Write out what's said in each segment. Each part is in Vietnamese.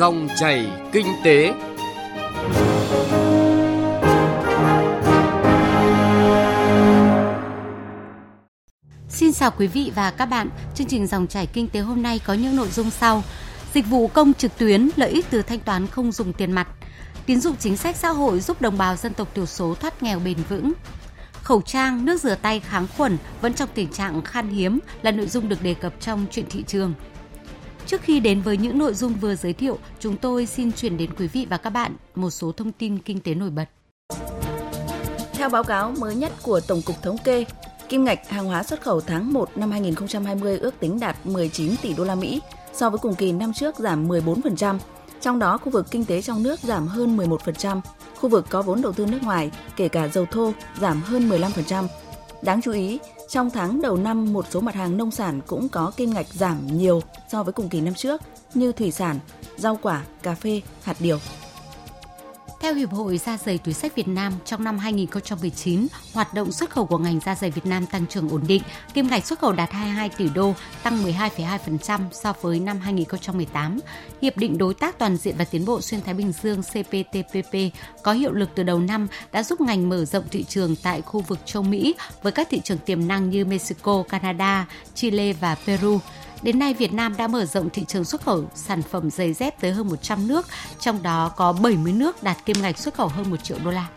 Dòng chảy kinh tế. Xin chào quý vị và các bạn. Chương trình Dòng chảy kinh tế hôm nay có những nội dung sau: Dịch vụ công trực tuyến, lợi ích từ thanh toán không dùng tiền mặt. Tín dụng chính sách xã hội giúp đồng bào dân tộc thiểu số thoát nghèo bền vững. Khẩu trang, nước rửa tay kháng khuẩn vẫn trong tình trạng khan hiếm là nội dung được đề cập trong chuyện thị trường. Trước khi đến với những nội dung vừa giới thiệu, chúng tôi xin chuyển đến quý vị và các bạn một số thông tin kinh tế nổi bật. Theo báo cáo mới nhất của Tổng cục Thống kê, kim ngạch hàng hóa xuất khẩu tháng 1 năm 2020 ước tính đạt 19 tỷ đô la Mỹ, so với cùng kỳ năm trước giảm 14%, trong đó khu vực kinh tế trong nước giảm hơn 11%, khu vực có vốn đầu tư nước ngoài, kể cả dầu thô, giảm hơn 15%. Đáng chú ý, trong tháng đầu năm một số mặt hàng nông sản cũng có kim ngạch giảm nhiều so với cùng kỳ năm trước như thủy sản, rau quả, cà phê, hạt điều. Theo Hiệp hội Da giày túi sách Việt Nam, trong năm 2019, hoạt động xuất khẩu của ngành da giày Việt Nam tăng trưởng ổn định, kim ngạch xuất khẩu đạt 22 tỷ đô, tăng 12,2% so với năm 2018. Hiệp định Đối tác Toàn diện và Tiến bộ Xuyên Thái Bình Dương CPTPP có hiệu lực từ đầu năm đã giúp ngành mở rộng thị trường tại khu vực châu Mỹ với các thị trường tiềm năng như Mexico, Canada, Chile và Peru. Đến nay, Việt Nam đã mở rộng thị trường xuất khẩu sản phẩm giày dép tới hơn 100 nước, trong đó có 70 nước đạt kim ngạch xuất khẩu hơn 1 triệu đô la.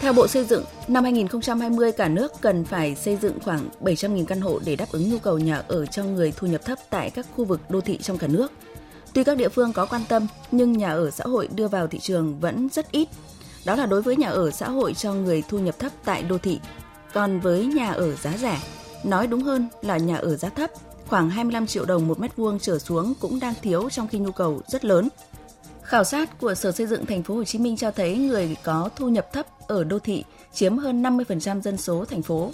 Theo Bộ Xây dựng, năm 2020 cả nước cần phải xây dựng khoảng 700.000 căn hộ để đáp ứng nhu cầu nhà ở cho người thu nhập thấp tại các khu vực đô thị trong cả nước. Tuy các địa phương có quan tâm, nhưng nhà ở xã hội đưa vào thị trường vẫn rất ít. Đó là đối với nhà ở xã hội cho người thu nhập thấp tại đô thị. Còn với nhà ở giá rẻ, nói đúng hơn là nhà ở giá thấp khoảng 25 triệu đồng một mét vuông trở xuống cũng đang thiếu trong khi nhu cầu rất lớn. Khảo sát của Sở Xây dựng Thành phố Hồ Chí Minh cho thấy người có thu nhập thấp ở đô thị chiếm hơn 50% dân số thành phố.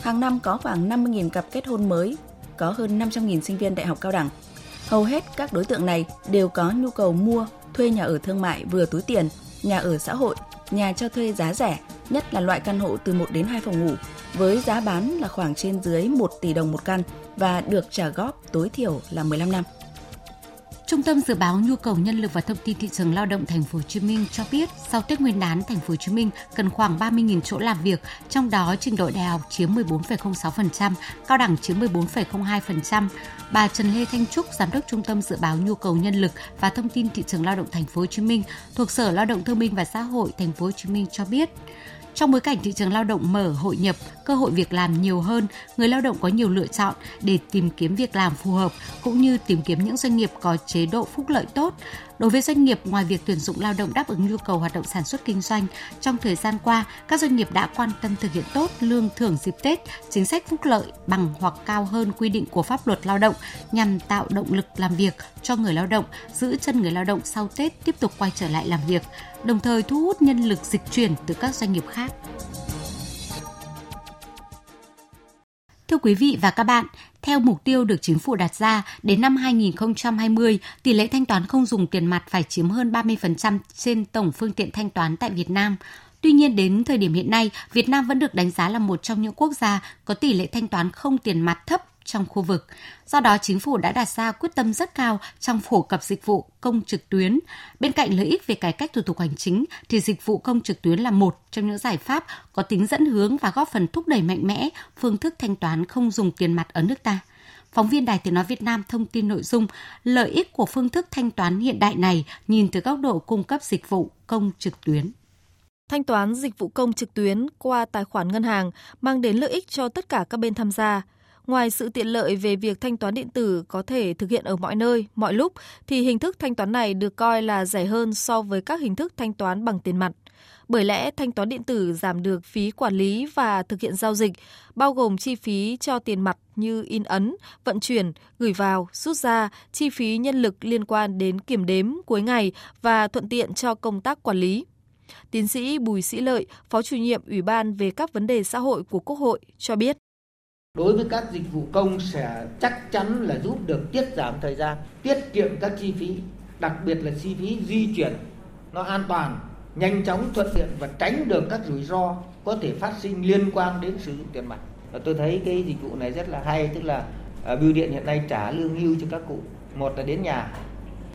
Hàng năm có khoảng 50.000 cặp kết hôn mới, có hơn 500.000 sinh viên đại học cao đẳng. Hầu hết các đối tượng này đều có nhu cầu mua, thuê nhà ở thương mại vừa túi tiền, nhà ở xã hội, nhà cho thuê giá rẻ, nhất là loại căn hộ từ 1 đến 2 phòng ngủ, với giá bán là khoảng trên dưới 1 tỷ đồng một căn và được trả góp tối thiểu là 15 năm. Trung tâm dự báo nhu cầu nhân lực và thông tin thị trường lao động thành phố Hồ Chí Minh cho biết sau Tết Nguyên đán thành phố Hồ Chí Minh cần khoảng 30.000 chỗ làm việc, trong đó trình độ đại học chiếm 14,06%, cao đẳng chiếm 14,02%. Bà Trần Lê Thanh Trúc, giám đốc Trung tâm dự báo nhu cầu nhân lực và thông tin thị trường lao động thành phố Hồ Chí Minh thuộc Sở Lao động Thương binh và Xã hội thành phố Hồ Chí Minh cho biết, trong bối cảnh thị trường lao động mở, hội nhập, cơ hội việc làm nhiều hơn, người lao động có nhiều lựa chọn để tìm kiếm việc làm phù hợp cũng như tìm kiếm những doanh nghiệp có chế độ phúc lợi tốt. Đối với doanh nghiệp, ngoài việc tuyển dụng lao động đáp ứng nhu cầu hoạt động sản xuất kinh doanh, trong thời gian qua, các doanh nghiệp đã quan tâm thực hiện tốt lương thưởng dịp Tết, chính sách phúc lợi bằng hoặc cao hơn quy định của pháp luật lao động nhằm tạo động lực làm việc cho người lao động, giữ chân người lao động sau Tết tiếp tục quay trở lại làm việc, đồng thời thu hút nhân lực dịch chuyển từ các doanh nghiệp khác. Thưa quý vị và các bạn, theo mục tiêu được chính phủ đặt ra, đến năm 2020, tỷ lệ thanh toán không dùng tiền mặt phải chiếm hơn 30% trên tổng phương tiện thanh toán tại Việt Nam. Tuy nhiên đến thời điểm hiện nay, Việt Nam vẫn được đánh giá là một trong những quốc gia có tỷ lệ thanh toán không tiền mặt thấp trong khu vực. Do đó, chính phủ đã đặt ra quyết tâm rất cao trong phổ cập dịch vụ công trực tuyến. Bên cạnh lợi ích về cải cách thủ tục hành chính, thì dịch vụ công trực tuyến là một trong những giải pháp có tính dẫn hướng và góp phần thúc đẩy mạnh mẽ phương thức thanh toán không dùng tiền mặt ở nước ta. Phóng viên Đài Tiếng Nói Việt Nam thông tin nội dung lợi ích của phương thức thanh toán hiện đại này nhìn từ góc độ cung cấp dịch vụ công trực tuyến. Thanh toán dịch vụ công trực tuyến qua tài khoản ngân hàng mang đến lợi ích cho tất cả các bên tham gia – Ngoài sự tiện lợi về việc thanh toán điện tử có thể thực hiện ở mọi nơi, mọi lúc, thì hình thức thanh toán này được coi là rẻ hơn so với các hình thức thanh toán bằng tiền mặt. Bởi lẽ thanh toán điện tử giảm được phí quản lý và thực hiện giao dịch, bao gồm chi phí cho tiền mặt như in ấn, vận chuyển, gửi vào, rút ra, chi phí nhân lực liên quan đến kiểm đếm cuối ngày và thuận tiện cho công tác quản lý. Tiến sĩ Bùi Sĩ Lợi, Phó chủ nhiệm Ủy ban về các vấn đề xã hội của Quốc hội cho biết đối với các dịch vụ công sẽ chắc chắn là giúp được tiết giảm thời gian, tiết kiệm các chi phí, đặc biệt là chi phí di chuyển. Nó an toàn, nhanh chóng thuận tiện và tránh được các rủi ro có thể phát sinh liên quan đến sử dụng tiền mặt. Và tôi thấy cái dịch vụ này rất là hay, tức là uh, bưu điện hiện nay trả lương hưu cho các cụ, một là đến nhà,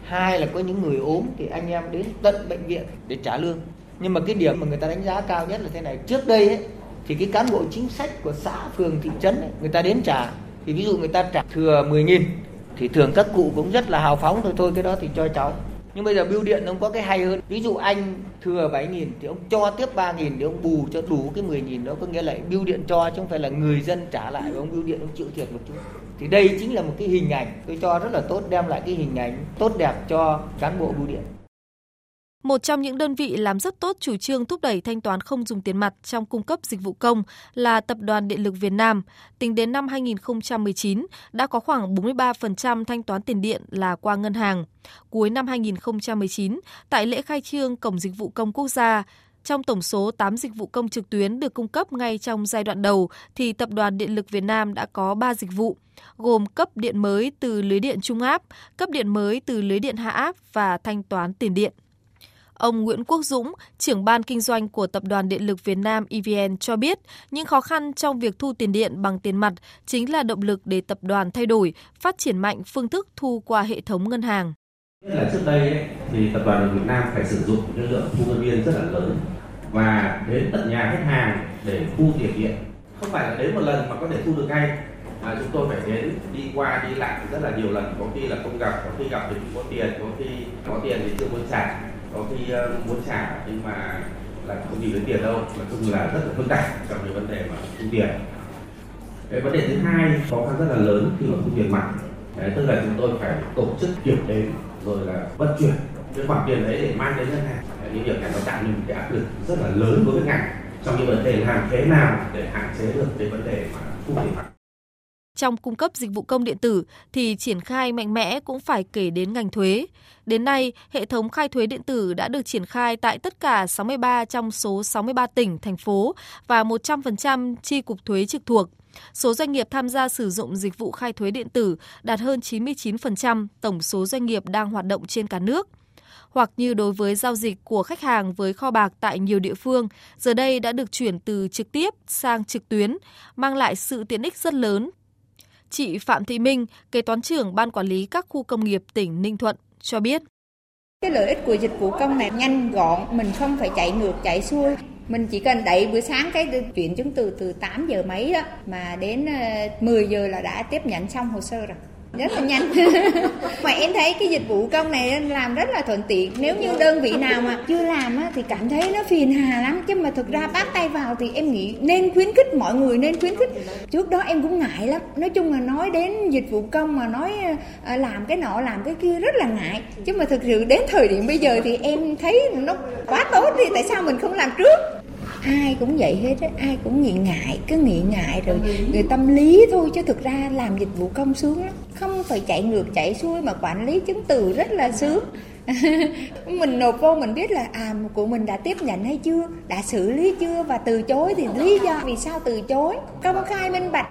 hai là có những người ốm thì anh em đến tận bệnh viện để trả lương. Nhưng mà cái điểm mà người ta đánh giá cao nhất là thế này trước đây ấy, thì cái cán bộ chính sách của xã phường thị trấn ấy, người ta đến trả. Thì ví dụ người ta trả thừa 10 nghìn thì thường các cụ cũng rất là hào phóng thôi thôi cái đó thì cho cháu. Nhưng bây giờ bưu điện ông có cái hay hơn. Ví dụ anh thừa 7 nghìn thì ông cho tiếp 3 nghìn để ông bù cho đủ cái 10 nghìn đó. Có nghĩa là bưu điện cho chứ không phải là người dân trả lại và ông bưu điện ông chịu thiệt một chút. Thì đây chính là một cái hình ảnh. Tôi cho rất là tốt đem lại cái hình ảnh tốt đẹp cho cán bộ bưu điện một trong những đơn vị làm rất tốt chủ trương thúc đẩy thanh toán không dùng tiền mặt trong cung cấp dịch vụ công là Tập đoàn Điện lực Việt Nam. Tính đến năm 2019, đã có khoảng 43% thanh toán tiền điện là qua ngân hàng. Cuối năm 2019, tại lễ khai trương Cổng Dịch vụ Công Quốc gia, trong tổng số 8 dịch vụ công trực tuyến được cung cấp ngay trong giai đoạn đầu, thì Tập đoàn Điện lực Việt Nam đã có 3 dịch vụ, gồm cấp điện mới từ lưới điện trung áp, cấp điện mới từ lưới điện hạ áp và thanh toán tiền điện. Ông Nguyễn Quốc Dũng, trưởng ban kinh doanh của Tập đoàn Điện lực Việt Nam EVN cho biết, những khó khăn trong việc thu tiền điện bằng tiền mặt chính là động lực để tập đoàn thay đổi, phát triển mạnh phương thức thu qua hệ thống ngân hàng. là trước đây ấy, thì Tập đoàn Điện lực Việt Nam phải sử dụng cái lượng thu ngân viên rất là lớn và đến tận nhà khách hàng để thu tiền điện. Không phải là đến một lần mà có thể thu được ngay mà chúng tôi phải đến đi qua đi lại rất là nhiều lần có khi là không gặp có khi gặp thì không có tiền có khi có tiền thì chưa muốn trả có khi ờ, muốn trả nhưng mà là không nhìn đến tiền đâu. Nói chung là rất là phức tạp trong cái vấn đề mà thu tiền. Cái vấn đề thứ hai khó khăn rất là lớn khi mà thu tiền mặt. Đấy, tức là chúng tôi phải tổ chức kiểm đếm rồi là vận chuyển cái khoản tiền đấy để mang đến ngân hàng. Những việc này nó tạo nên một cái áp lực rất là lớn đối với ngành. Trong cái vấn đề làm thế nào để hạn chế được cái vấn đề mà thu tiền mặt trong cung cấp dịch vụ công điện tử thì triển khai mạnh mẽ cũng phải kể đến ngành thuế. Đến nay, hệ thống khai thuế điện tử đã được triển khai tại tất cả 63 trong số 63 tỉnh, thành phố và 100% chi cục thuế trực thuộc. Số doanh nghiệp tham gia sử dụng dịch vụ khai thuế điện tử đạt hơn 99% tổng số doanh nghiệp đang hoạt động trên cả nước hoặc như đối với giao dịch của khách hàng với kho bạc tại nhiều địa phương, giờ đây đã được chuyển từ trực tiếp sang trực tuyến, mang lại sự tiện ích rất lớn Chị Phạm Thị Minh, kế toán trưởng Ban Quản lý các khu công nghiệp tỉnh Ninh Thuận cho biết. Cái lợi ích của dịch vụ công này nhanh gọn, mình không phải chạy ngược chạy xuôi. Mình chỉ cần đẩy bữa sáng cái chuyển chứng từ từ 8 giờ mấy đó mà đến ờ, 10 giờ là đã tiếp nhận xong hồ sơ rồi rất là nhanh. Mà em thấy cái dịch vụ công này làm rất là thuận tiện. Nếu như đơn vị nào mà chưa làm á, thì cảm thấy nó phiền hà lắm. Chứ mà thực ra bắt tay vào thì em nghĩ nên khuyến khích mọi người nên khuyến khích. Trước đó em cũng ngại lắm. Nói chung là nói đến dịch vụ công mà nói ờ, làm cái nọ làm cái kia rất là ngại. Chứ mà thực sự đến thời điểm bây giờ thì em thấy nó quá tốt đi. tại sao mình không làm trước? Ai cũng vậy hết á ai cũng nghĩ ngại cứ nghĩ ngại rồi người tâm lý thôi chứ thực ra làm dịch vụ công sướng lắm. Không phải chạy ngược chạy xuôi mà quản lý chứng từ rất là sướng. Mình nộp vô mình biết là à của mình đã tiếp nhận hay chưa đã xử lý chưa và từ chối thì lý do vì sao từ chối. Công khai minh bạch.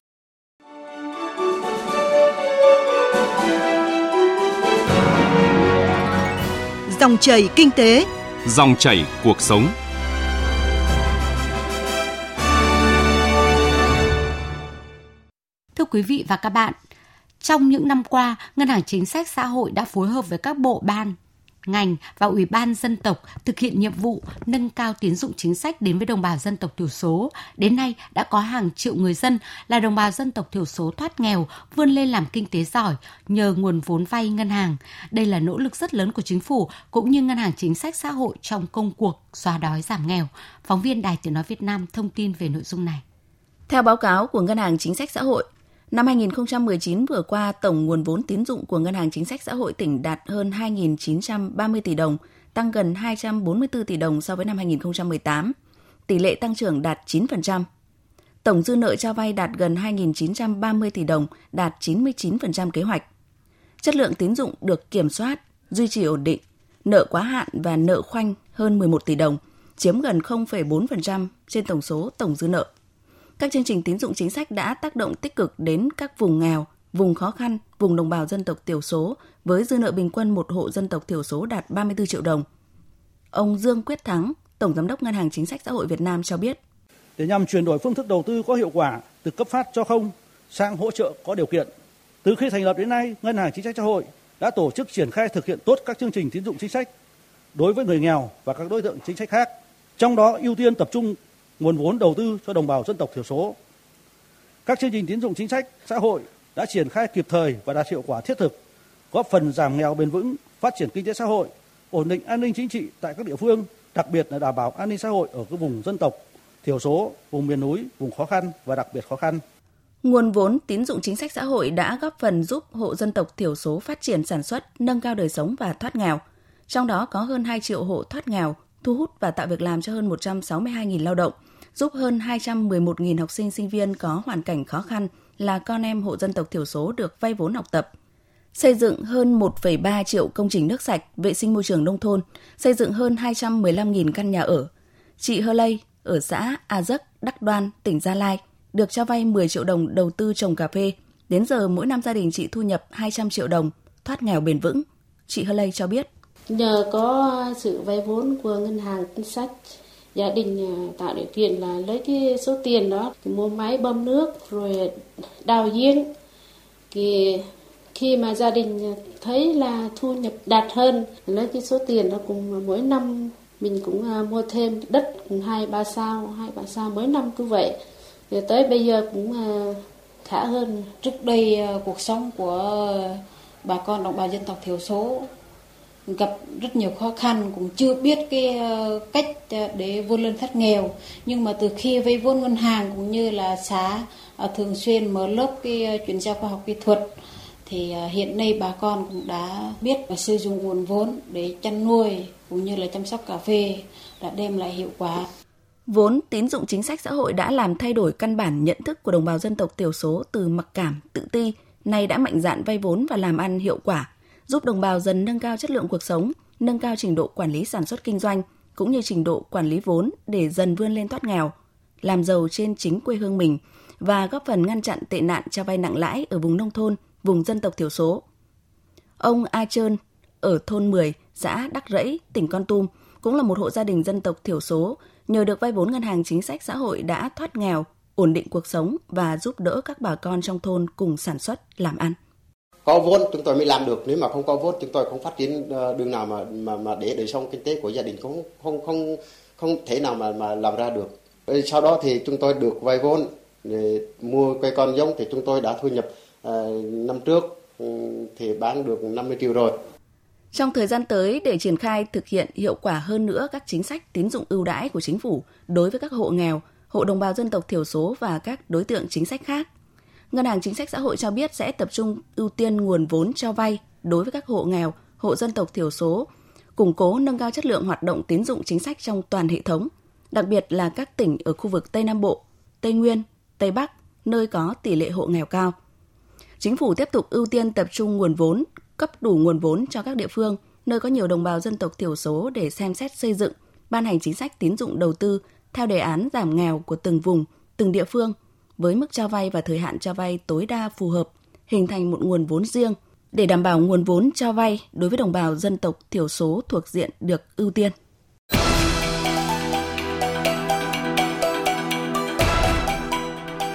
Dòng chảy kinh tế. Dòng chảy cuộc sống quý vị và các bạn, trong những năm qua, Ngân hàng Chính sách Xã hội đã phối hợp với các bộ ban, ngành và Ủy ban dân tộc thực hiện nhiệm vụ nâng cao tín dụng chính sách đến với đồng bào dân tộc thiểu số. Đến nay đã có hàng triệu người dân là đồng bào dân tộc thiểu số thoát nghèo, vươn lên làm kinh tế giỏi nhờ nguồn vốn vay ngân hàng. Đây là nỗ lực rất lớn của chính phủ cũng như Ngân hàng Chính sách Xã hội trong công cuộc xóa đói giảm nghèo. Phóng viên Đài Tiếng Nói Việt Nam thông tin về nội dung này. Theo báo cáo của Ngân hàng Chính sách Xã hội, Năm 2019 vừa qua, tổng nguồn vốn tín dụng của Ngân hàng Chính sách Xã hội tỉnh đạt hơn 2.930 tỷ đồng, tăng gần 244 tỷ đồng so với năm 2018. Tỷ lệ tăng trưởng đạt 9%. Tổng dư nợ cho vay đạt gần 2.930 tỷ đồng, đạt 99% kế hoạch. Chất lượng tín dụng được kiểm soát, duy trì ổn định, nợ quá hạn và nợ khoanh hơn 11 tỷ đồng, chiếm gần 0,4% trên tổng số tổng dư nợ. Các chương trình tín dụng chính sách đã tác động tích cực đến các vùng nghèo, vùng khó khăn, vùng đồng bào dân tộc thiểu số với dư nợ bình quân một hộ dân tộc thiểu số đạt 34 triệu đồng. Ông Dương Quyết Thắng, Tổng Giám đốc Ngân hàng Chính sách Xã hội Việt Nam cho biết. Để nhằm chuyển đổi phương thức đầu tư có hiệu quả từ cấp phát cho không sang hỗ trợ có điều kiện. Từ khi thành lập đến nay, Ngân hàng Chính sách Xã hội đã tổ chức triển khai thực hiện tốt các chương trình tín dụng chính sách đối với người nghèo và các đối tượng chính sách khác. Trong đó ưu tiên tập trung nguồn vốn đầu tư cho đồng bào dân tộc thiểu số. Các chương trình tín dụng chính sách xã hội đã triển khai kịp thời và đạt hiệu quả thiết thực, góp phần giảm nghèo bền vững, phát triển kinh tế xã hội, ổn định an ninh chính trị tại các địa phương, đặc biệt là đảm bảo an ninh xã hội ở các vùng dân tộc thiểu số, vùng miền núi, vùng khó khăn và đặc biệt khó khăn. Nguồn vốn tín dụng chính sách xã hội đã góp phần giúp hộ dân tộc thiểu số phát triển sản xuất, nâng cao đời sống và thoát nghèo. Trong đó có hơn 2 triệu hộ thoát nghèo, thu hút và tạo việc làm cho hơn 162.000 lao động, giúp hơn 211.000 học sinh sinh viên có hoàn cảnh khó khăn là con em hộ dân tộc thiểu số được vay vốn học tập. Xây dựng hơn 1,3 triệu công trình nước sạch, vệ sinh môi trường nông thôn, xây dựng hơn 215.000 căn nhà ở. Chị Hơ Lây ở xã A Dấc, Đắc Đoan, tỉnh Gia Lai – được cho vay 10 triệu đồng đầu tư trồng cà phê. Đến giờ mỗi năm gia đình chị thu nhập 200 triệu đồng, thoát nghèo bền vững. Chị Hơ Lây cho biết. Nhờ có sự vay vốn của ngân hàng chính sách, gia đình à, tạo điều kiện là lấy cái số tiền đó mua máy bơm nước rồi đào giếng. Thì khi mà gia đình thấy là thu nhập đạt hơn lấy cái số tiền đó cùng mỗi năm mình cũng à, mua thêm đất hai ba sao hai ba sao mỗi năm cứ vậy thì tới bây giờ cũng à, khá hơn trước đây cuộc sống của bà con đồng bào dân tộc thiểu số gặp rất nhiều khó khăn cũng chưa biết cái ờ, cách ờ, để vươn lên thoát nghèo. Nhưng mà từ khi vay vốn ngân hàng cũng như là xã ờ, thường xuyên mở lớp cái chuyển giao khoa học kỹ thuật thì hiện nay bà con cũng đã biết và sử dụng nguồn vốn để chăn nuôi cũng như là chăm sóc cà phê đã đem lại hiệu quả. Vốn tín dụng chính sách xã hội đã làm thay đổi căn bản nhận thức của đồng bào dân tộc thiểu số từ mặc cảm, tự ti, nay đã mạnh dạn vay vốn và làm ăn hiệu quả, giúp đồng bào dần nâng cao chất lượng cuộc sống, nâng cao trình độ quản lý sản xuất kinh doanh, cũng như trình độ quản lý vốn để dần vươn lên thoát nghèo, làm giàu trên chính quê hương mình và góp phần ngăn chặn tệ nạn cho vay nặng lãi ở vùng nông thôn, vùng dân tộc thiểu số. Ông A Trơn ở thôn 10, xã Đắc Rẫy, tỉnh Con Tum cũng là một hộ gia đình dân tộc thiểu số nhờ được vay vốn ngân hàng chính sách xã hội đã thoát nghèo, ổn định cuộc sống và giúp đỡ các bà con trong thôn cùng sản xuất, làm ăn. Có vốn chúng tôi mới làm được, nếu mà không có vốn chúng tôi không phát triển ờ, đường nào mà mà mà để đời sống kinh tế của gia đình cũng không không không thể nào mà mà làm ra được. Ờ, sau đó thì chúng tôi được vay vốn để mua cây con giống thì chúng tôi đã thu nhập uh, năm trước ừ, thì bán được 50 triệu rồi. Trong thời gian tới, để triển khai thực hiện hiệu quả hơn nữa các chính sách tín dụng ưu đãi của chính phủ đối với các hộ nghèo, hộ đồng bào dân tộc thiểu số và các đối tượng chính sách khác, Ngân hàng Chính sách Xã hội cho biết sẽ tập trung ưu tiên nguồn vốn cho vay đối với các hộ nghèo, hộ dân tộc thiểu số, củng cố nâng cao chất lượng hoạt động tín dụng chính sách trong toàn hệ thống, đặc biệt là các tỉnh ở khu vực Tây Nam Bộ, Tây Nguyên, Tây Bắc, nơi có tỷ lệ hộ nghèo cao. Chính phủ tiếp tục ưu tiên tập trung nguồn vốn cấp đủ nguồn vốn cho các địa phương nơi có nhiều đồng bào dân tộc thiểu số để xem xét xây dựng, ban hành chính sách tín dụng đầu tư theo đề án giảm nghèo của từng vùng, từng địa phương với mức cho vay và thời hạn cho vay tối đa phù hợp, hình thành một nguồn vốn riêng để đảm bảo nguồn vốn cho vay đối với đồng bào dân tộc thiểu số thuộc diện được ưu tiên.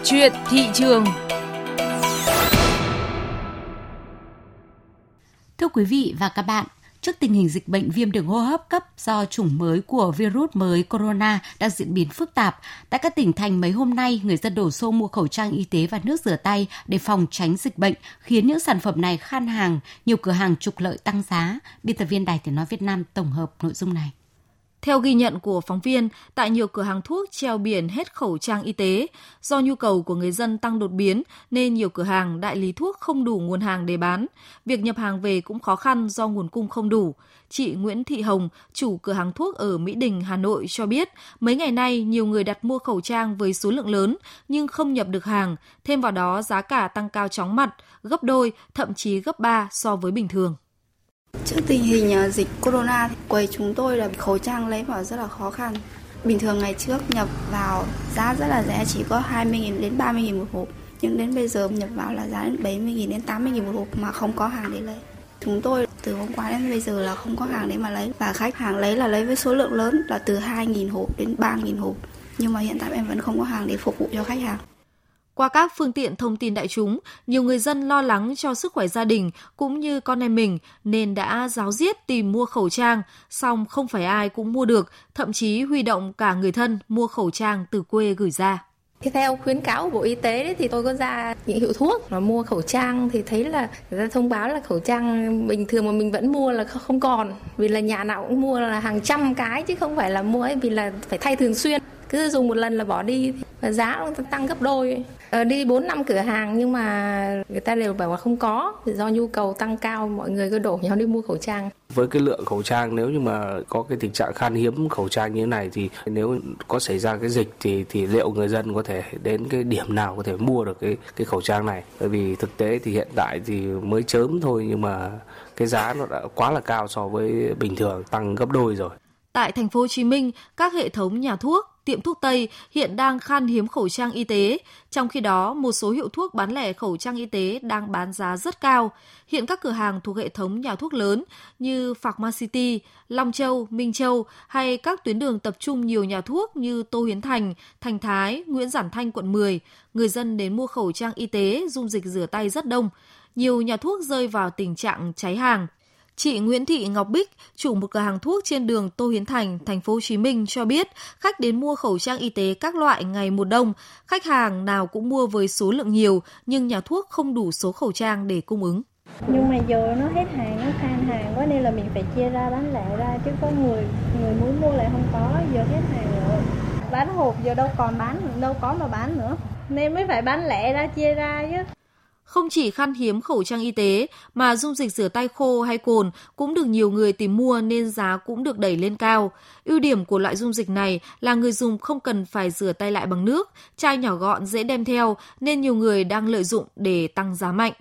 Chuyện thị trường Thưa quý vị và các bạn, trước tình hình dịch bệnh viêm đường hô hấp cấp do chủng mới của virus mới corona đang diễn biến phức tạp, tại các tỉnh thành mấy hôm nay, người dân đổ xô mua khẩu trang y tế và nước rửa tay để phòng tránh dịch bệnh, khiến những sản phẩm này khan hàng, nhiều cửa hàng trục lợi tăng giá. Biên tập viên Đài Tiếng Nói Việt Nam tổng hợp nội dung này. Theo ghi nhận của phóng viên, tại nhiều cửa hàng thuốc treo biển hết khẩu trang y tế, do nhu cầu của người dân tăng đột biến nên nhiều cửa hàng đại lý thuốc không đủ nguồn hàng để bán. Việc nhập hàng về cũng khó khăn do nguồn cung không đủ. Chị Nguyễn Thị Hồng, chủ cửa hàng thuốc ở Mỹ Đình, Hà Nội cho biết, mấy ngày nay nhiều người đặt mua khẩu trang với số lượng lớn nhưng không nhập được hàng, thêm vào đó giá cả tăng cao chóng mặt, gấp đôi, thậm chí gấp ba so với bình thường. Trước tình hình à, dịch corona, quầy chúng tôi là khẩu trang lấy vào rất là khó khăn. Bình thường ngày trước nhập vào giá rất là rẻ, chỉ có 20.000 đến 30.000 một hộp. Nhưng đến bây giờ nhập vào là giá đến 70.000 đến 80.000 một hộp mà không có hàng để lấy. Chúng tôi từ hôm qua đến bây giờ là không có hàng để mà lấy. Và khách hàng lấy là lấy với số lượng lớn là từ 2.000 hộp đến 3.000 hộp. Nhưng mà hiện tại em vẫn không có hàng để phục vụ cho khách hàng. Qua các phương tiện thông tin đại chúng, nhiều người dân lo lắng cho sức khỏe gia đình cũng như con em mình nên đã giáo diết tìm mua khẩu trang, song không phải ai cũng mua được, thậm chí huy động cả người thân mua khẩu trang từ quê gửi ra. Thì theo khuyến cáo của Bộ Y tế đấy, thì tôi có ra những hiệu thuốc mà mua khẩu trang thì thấy là người ta thông báo là khẩu trang bình thường mà mình vẫn mua là không còn vì là nhà nào cũng mua là hàng trăm cái chứ không phải là mua ấy vì là phải thay thường xuyên cứ dùng một lần là bỏ đi và giá nó tăng gấp đôi ờ, đi bốn năm cửa hàng nhưng mà người ta đều bảo là không có do nhu cầu tăng cao mọi người cứ đổ nhau đi mua khẩu trang. Với cái lượng khẩu trang nếu như mà có cái tình trạng khan hiếm khẩu trang như thế này thì nếu có xảy ra cái dịch thì thì liệu người dân có thể đến cái điểm nào có thể mua được cái cái khẩu trang này? Bởi vì thực tế thì hiện tại thì mới chớm thôi nhưng mà cái giá nó đã quá là cao so với bình thường tăng gấp đôi rồi. Tại thành phố Hồ Chí Minh, các hệ thống nhà thuốc, tiệm thuốc Tây hiện đang khan hiếm khẩu trang y tế, trong khi đó một số hiệu thuốc bán lẻ khẩu trang y tế đang bán giá rất cao. Hiện các cửa hàng thuộc hệ thống nhà thuốc lớn như Pharmacity, Long Châu, Minh Châu hay các tuyến đường tập trung nhiều nhà thuốc như Tô Hiến Thành, Thành Thái, Nguyễn Giản Thanh quận 10, người dân đến mua khẩu trang y tế, dung dịch rửa tay rất đông. Nhiều nhà thuốc rơi vào tình trạng cháy hàng. Chị Nguyễn Thị Ngọc Bích, chủ một cửa hàng thuốc trên đường Tô Hiến Thành, thành phố Hồ Chí Minh cho biết, khách đến mua khẩu trang y tế các loại ngày mùa đông, khách hàng nào cũng mua với số lượng nhiều, nhưng nhà thuốc không đủ số khẩu trang để cung ứng. Nhưng mà giờ nó hết hàng, nó khan hàng quá nên là mình phải chia ra bán lẻ ra chứ có người người muốn mua lại không có, giờ hết hàng rồi. Bán hộp giờ đâu còn bán, đâu có mà bán nữa. Nên mới phải bán lẻ ra chia ra chứ. Không chỉ khan hiếm khẩu trang y tế mà dung dịch rửa tay khô hay cồn cũng được nhiều người tìm mua nên giá cũng được đẩy lên cao. Ưu điểm của loại dung dịch này là người dùng không cần phải rửa tay lại bằng nước, chai nhỏ gọn dễ đem theo nên nhiều người đang lợi dụng để tăng giá mạnh.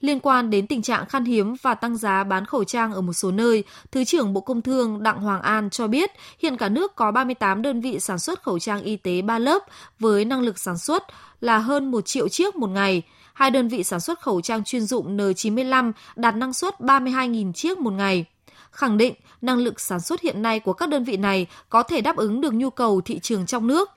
Liên quan đến tình trạng khan hiếm và tăng giá bán khẩu trang ở một số nơi, Thứ trưởng Bộ Công Thương Đặng Hoàng An cho biết hiện cả nước có 38 đơn vị sản xuất khẩu trang y tế 3 lớp với năng lực sản xuất là hơn 1 triệu chiếc một ngày hai đơn vị sản xuất khẩu trang chuyên dụng N95 đạt năng suất 32.000 chiếc một ngày. Khẳng định năng lực sản xuất hiện nay của các đơn vị này có thể đáp ứng được nhu cầu thị trường trong nước.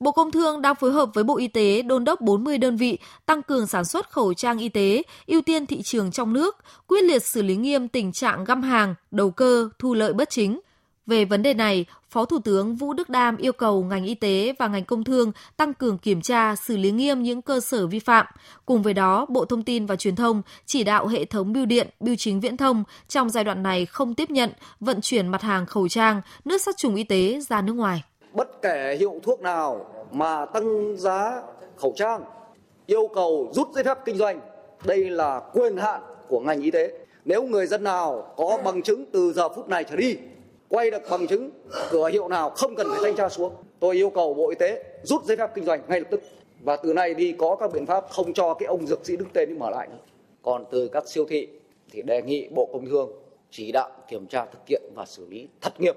Bộ Công Thương đang phối hợp với Bộ Y tế đôn đốc 40 đơn vị tăng cường sản xuất khẩu trang y tế, ưu tiên thị trường trong nước, quyết liệt xử lý nghiêm tình trạng găm hàng, đầu cơ, thu lợi bất chính. Về vấn đề này, Phó Thủ tướng Vũ Đức Đam yêu cầu ngành y tế và ngành công thương tăng cường kiểm tra, xử lý nghiêm những cơ sở vi phạm. Cùng với đó, Bộ Thông tin và Truyền thông chỉ đạo hệ thống bưu điện, bưu chính viễn thông trong giai đoạn này không tiếp nhận, vận chuyển mặt hàng khẩu trang, nước sát trùng y tế ra nước ngoài. Bất kể hiệu thuốc nào mà tăng giá khẩu trang, yêu cầu rút giấy phép kinh doanh, đây là quyền hạn của ngành y tế. Nếu người dân nào có bằng chứng từ giờ phút này trở đi quay được bằng chứng, cửa hiệu nào không cần phải thanh tra xuống. Tôi yêu cầu bộ y tế rút giấy phép kinh doanh ngay lập tức. Và từ nay đi có các biện pháp không cho cái ông dược sĩ đứng tên mở lại nữa. Còn từ các siêu thị thì đề nghị bộ công thương chỉ đạo kiểm tra thực hiện và xử lý thật nghiêm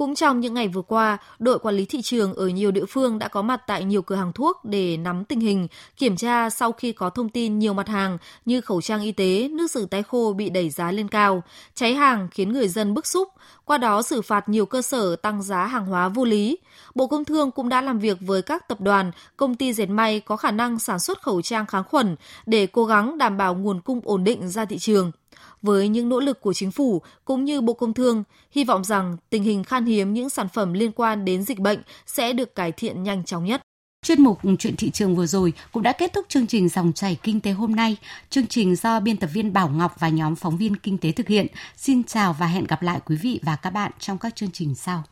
cũng trong những ngày vừa qua, đội quản lý thị trường ở nhiều địa phương đã có mặt tại nhiều cửa hàng thuốc để nắm tình hình, kiểm tra sau khi có thông tin nhiều mặt hàng như khẩu trang y tế, nước rửa tay khô bị đẩy giá lên cao, cháy hàng khiến người dân bức xúc, qua đó xử phạt nhiều cơ sở tăng giá hàng hóa vô lý. Bộ Công Thương cũng đã làm việc với các tập đoàn, công ty dệt may có khả năng sản xuất khẩu trang kháng khuẩn để cố gắng đảm bảo nguồn cung ổn định ra thị trường với những nỗ lực của chính phủ cũng như Bộ Công Thương, hy vọng rằng tình hình khan hiếm những sản phẩm liên quan đến dịch bệnh sẽ được cải thiện nhanh chóng nhất. Chuyên mục Chuyện thị trường vừa rồi cũng đã kết thúc chương trình Dòng chảy kinh tế hôm nay. Chương trình do biên tập viên Bảo Ngọc và nhóm phóng viên kinh tế thực hiện. Xin chào và hẹn gặp lại quý vị và các bạn trong các chương trình sau.